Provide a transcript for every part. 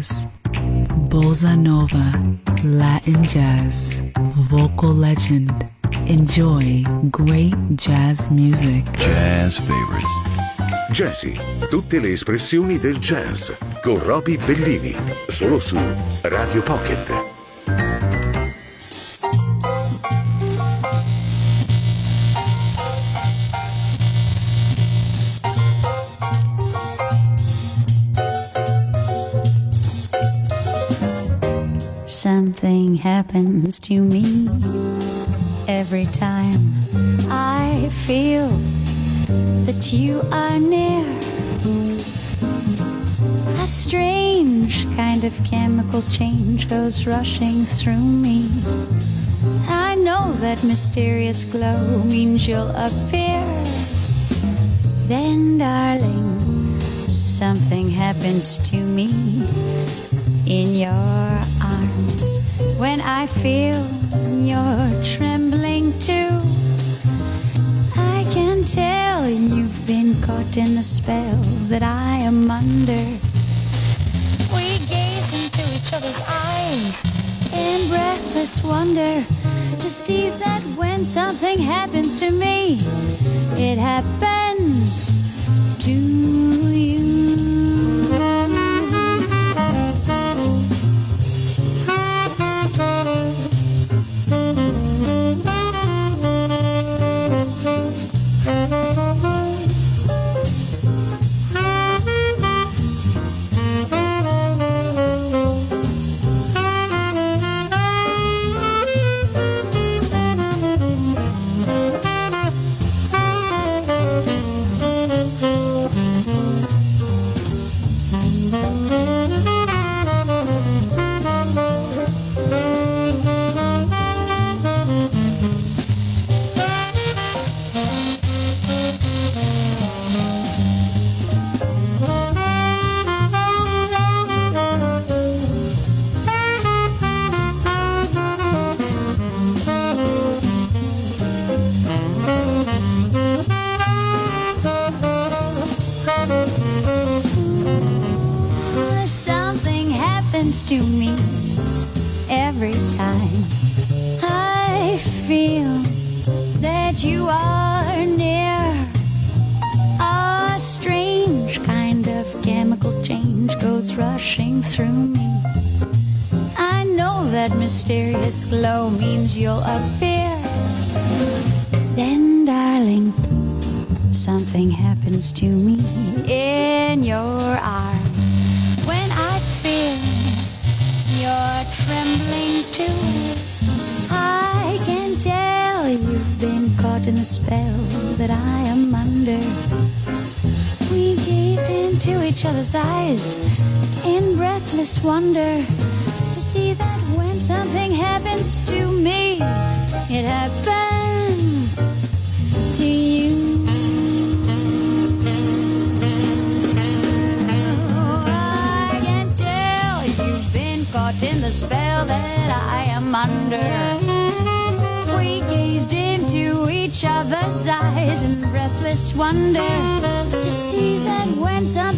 jazz, bossa nova, Latin jazz, vocal legend. Enjoy great jazz music. Jazz favorites. Jazzy, tutte le espressioni del jazz con Roby Bellini, solo su Radio Pocket. Happens to me every time I feel that you are near. A strange kind of chemical change goes rushing through me. I know that mysterious glow means you'll appear. Then, darling, something happens to me in your when I feel you're trembling too. I can tell you've been caught in the spell that I am under. We gazed into each other's eyes in breathless wonder to see that when something happens to me, it happens to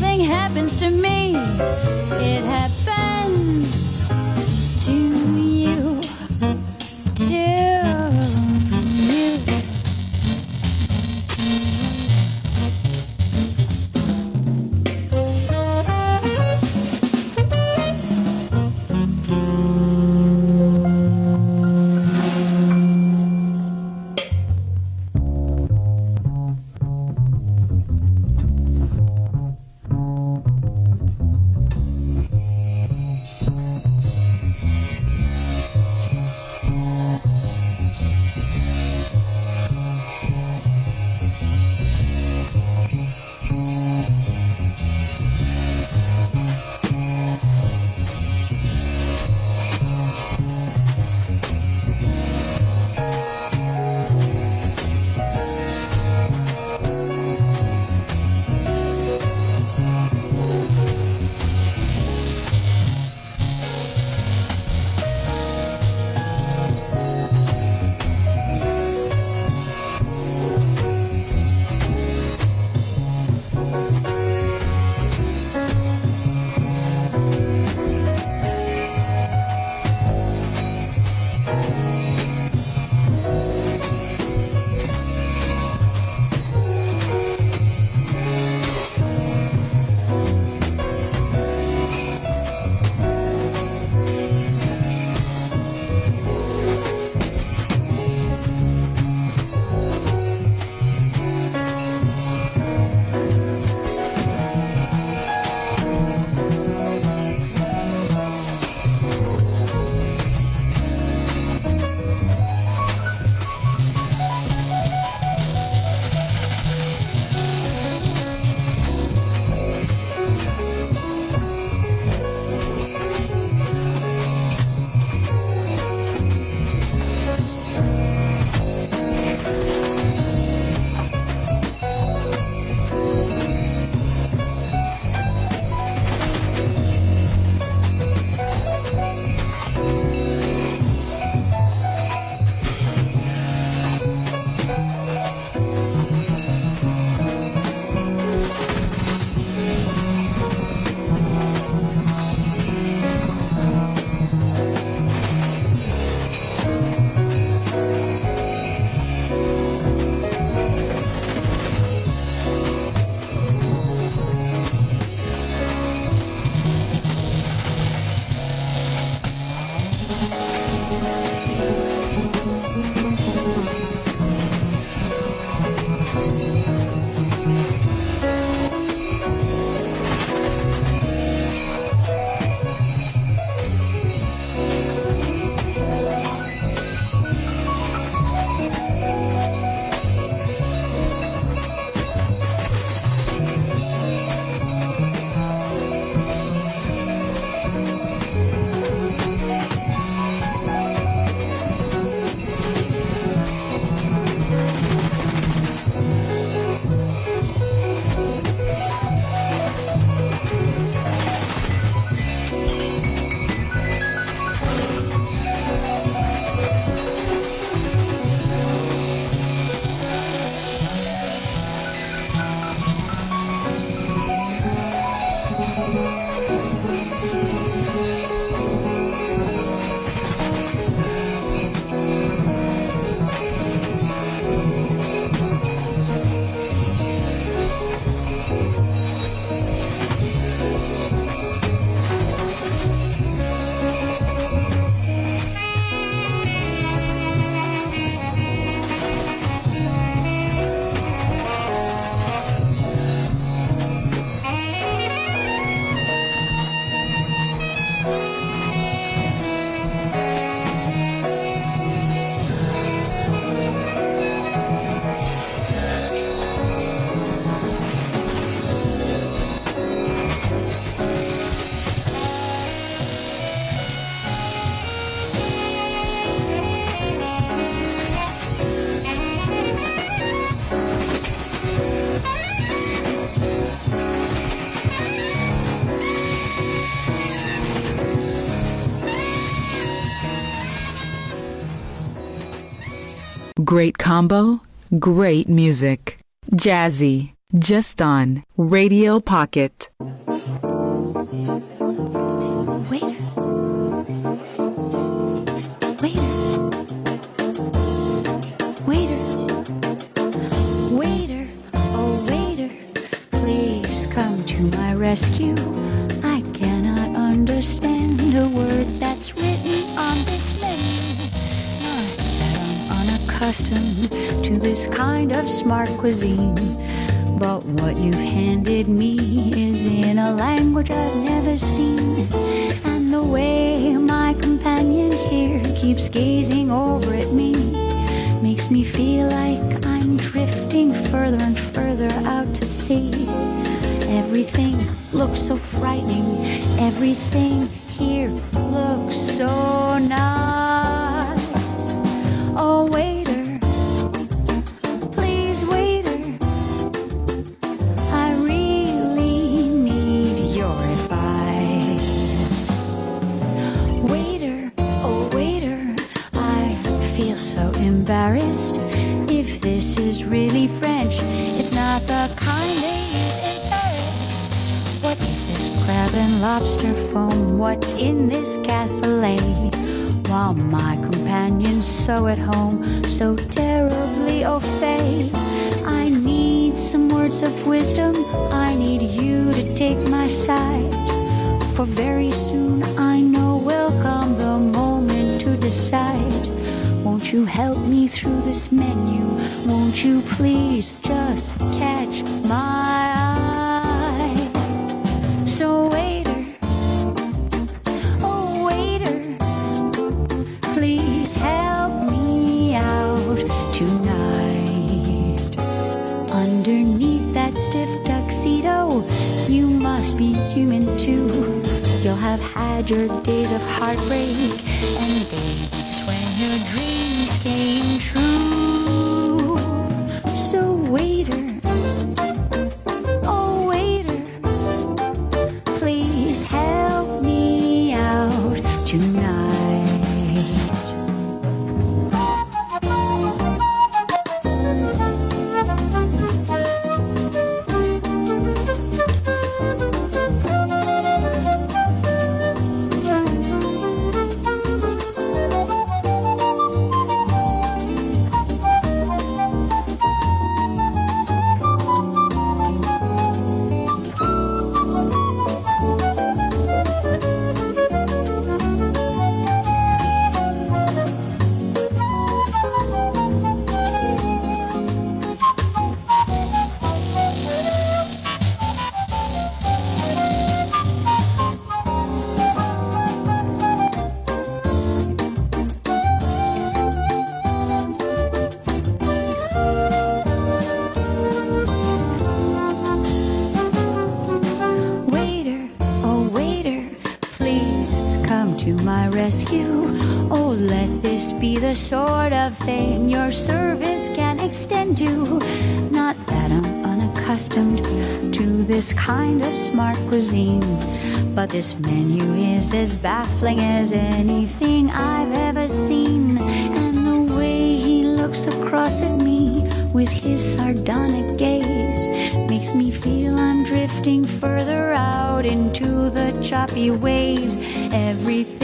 something happens to me, it happens Great combo, great music. Jazzy, just on Radio Pocket. Gazing over at me makes me feel like I'm drifting further and further out to sea. Everything looks so frightening, everything here looks so nice. Lobster foam? What's in this cassoulet? Eh? While my companion's so at home, so terribly au fait. I need some words of wisdom. I need you to take my side. For very soon I know will come the moment to decide. Won't you help me through this menu? Won't you please just catch your days of heartbreak and days sort your service can extend to. Not that I'm unaccustomed to this kind of smart cuisine, but this menu is as baffling as anything I've ever seen. And the way he looks across at me with his sardonic gaze makes makes me feel I'm drifting further out into the choppy waves. Everything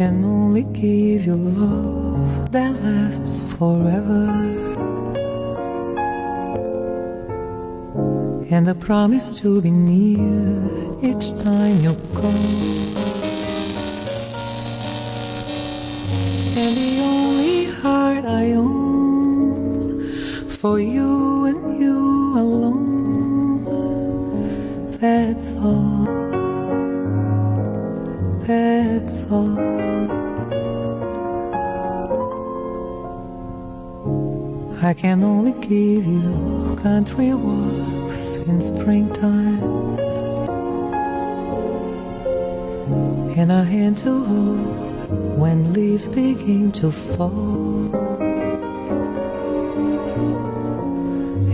can only give you love that lasts forever. And a promise to be near each time you call. Country walks in springtime and a hand to hold when leaves begin to fall.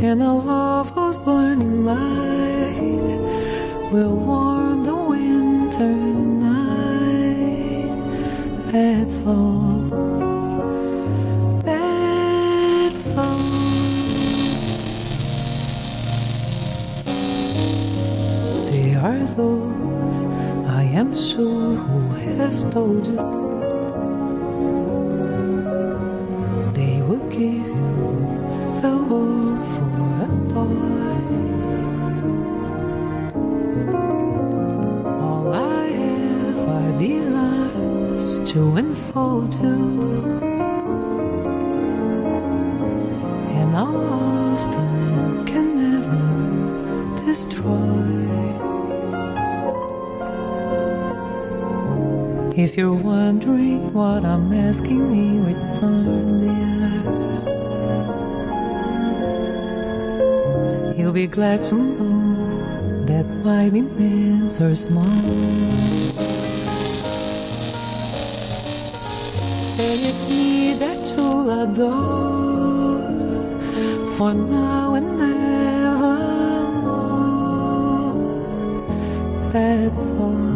And a love whose burning light will warm the winter night. That's all. Those I am sure who have told you they will give you the world for a toy. All I have are these arms to enfold you. And often can never destroy. If you're wondering what I'm asking me, return dear. You'll be glad to know that my demands are small. Say it's me that you'll adore for now and nevermore. That's all.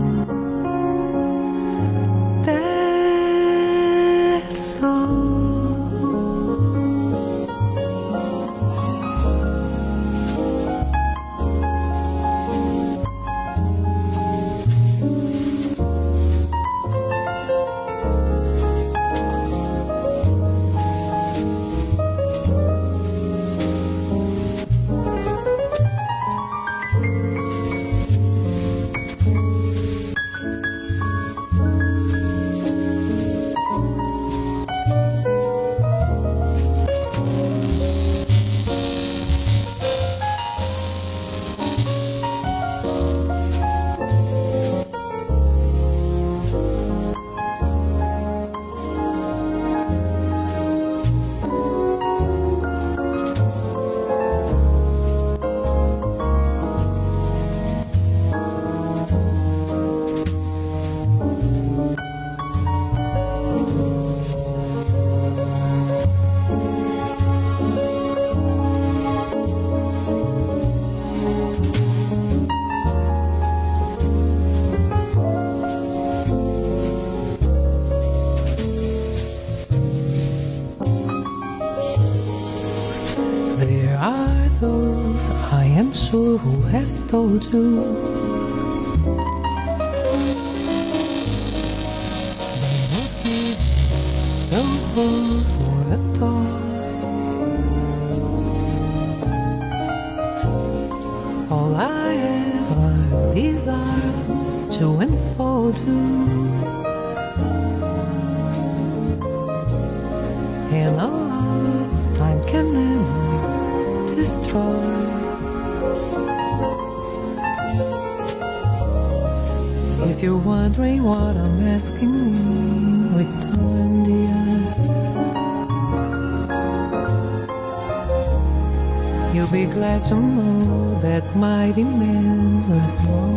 Sure who have told you. What I'm asking me, return dear. You'll be glad to know that my demands are small.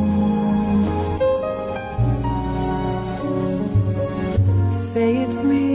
Say it's me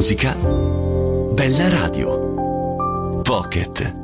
musica, bella radio. Pocket.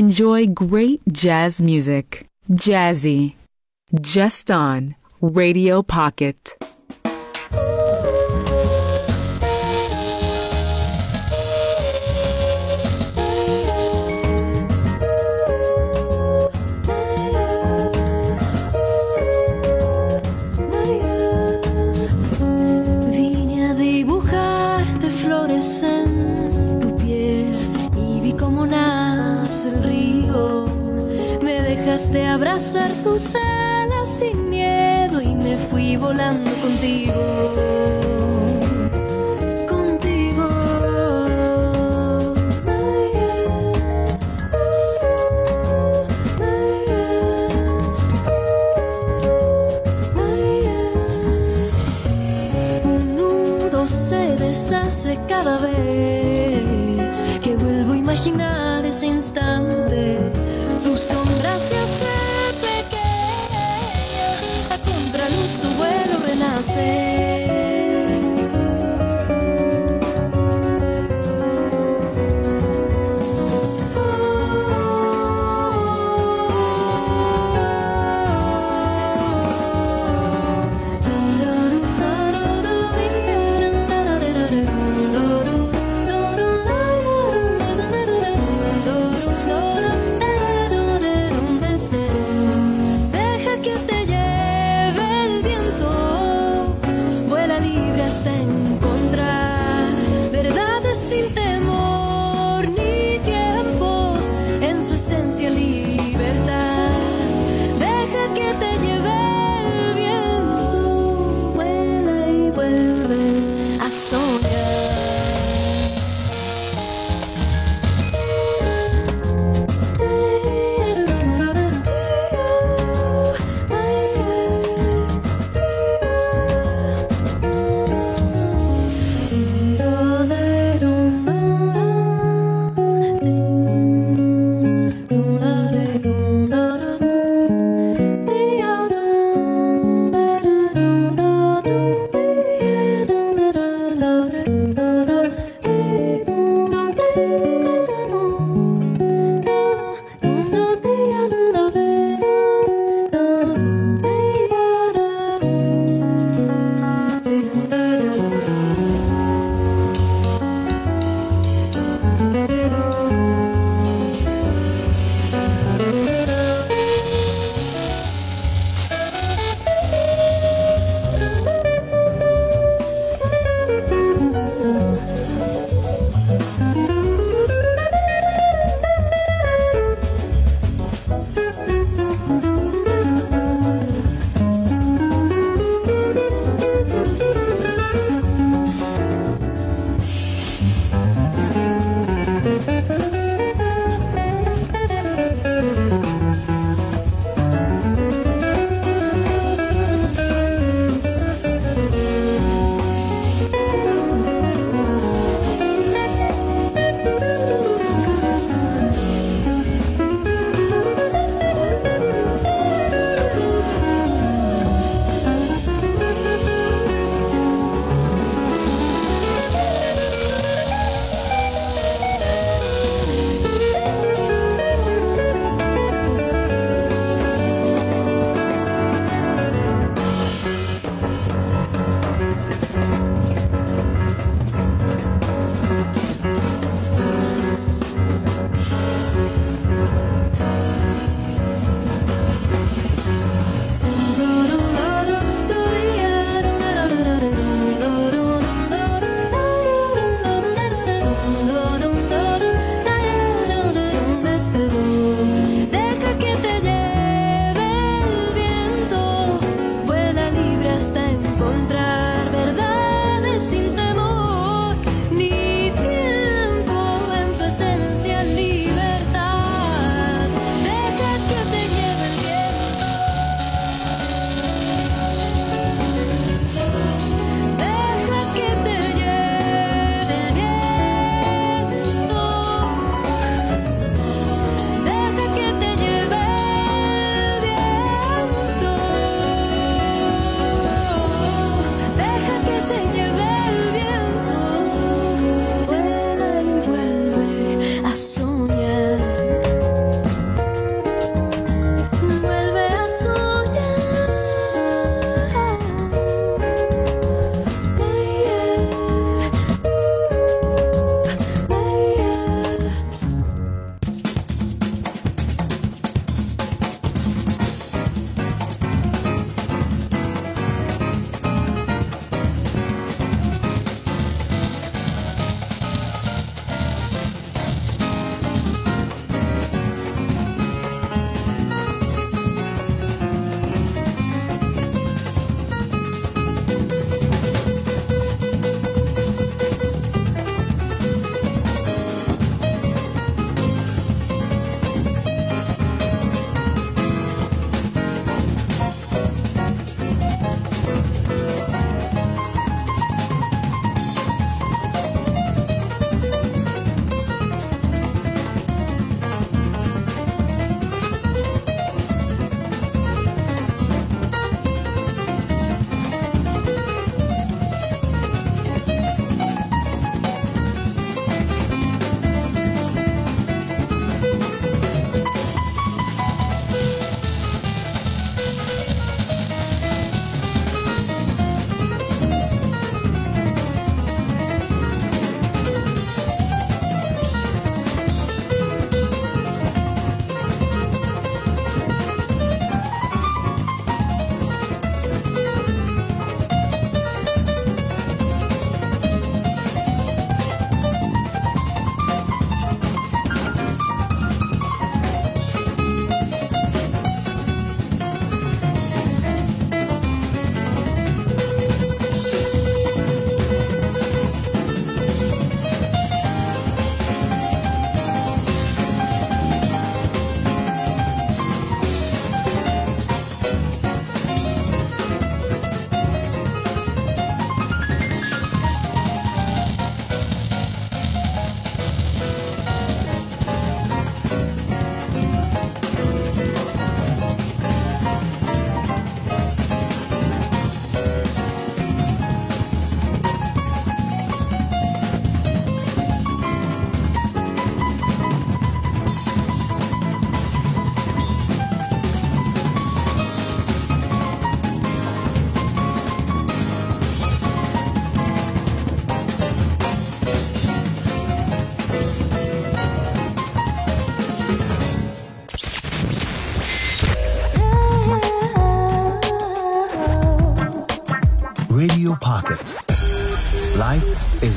Enjoy great jazz music. Jazzy. Just on Radio Pocket. Abrazar tus alas sin miedo y me fui volando contigo. Deshace cada vez que vuelvo a imaginar ese instante. Tu sombra se hace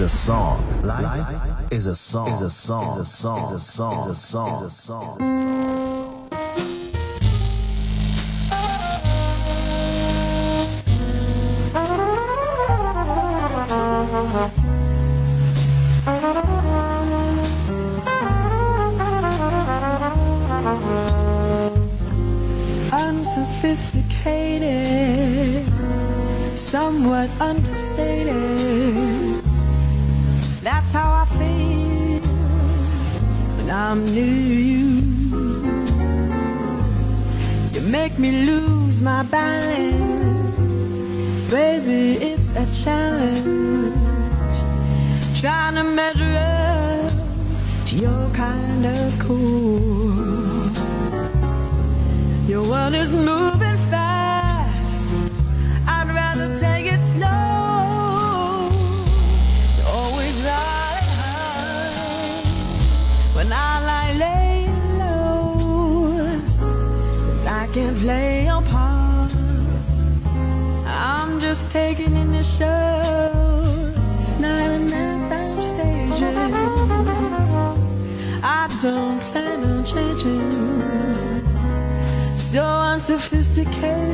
a song. Life is a song. Is a song. Is a song. Is a song. Is a song. Is a song. challenge, trying to measure up to your kind of cool. sophisticated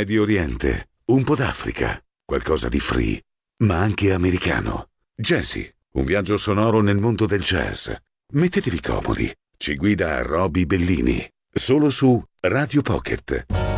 Medio Oriente, un po' d'Africa, qualcosa di free, ma anche americano. Jazzy, un viaggio sonoro nel mondo del jazz. Mettetevi comodi, ci guida Roby Bellini, solo su Radio Pocket.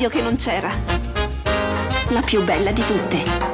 Radio che non c'era. La più bella di tutte.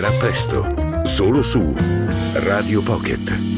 Tornerà presto, solo su Radio Pocket.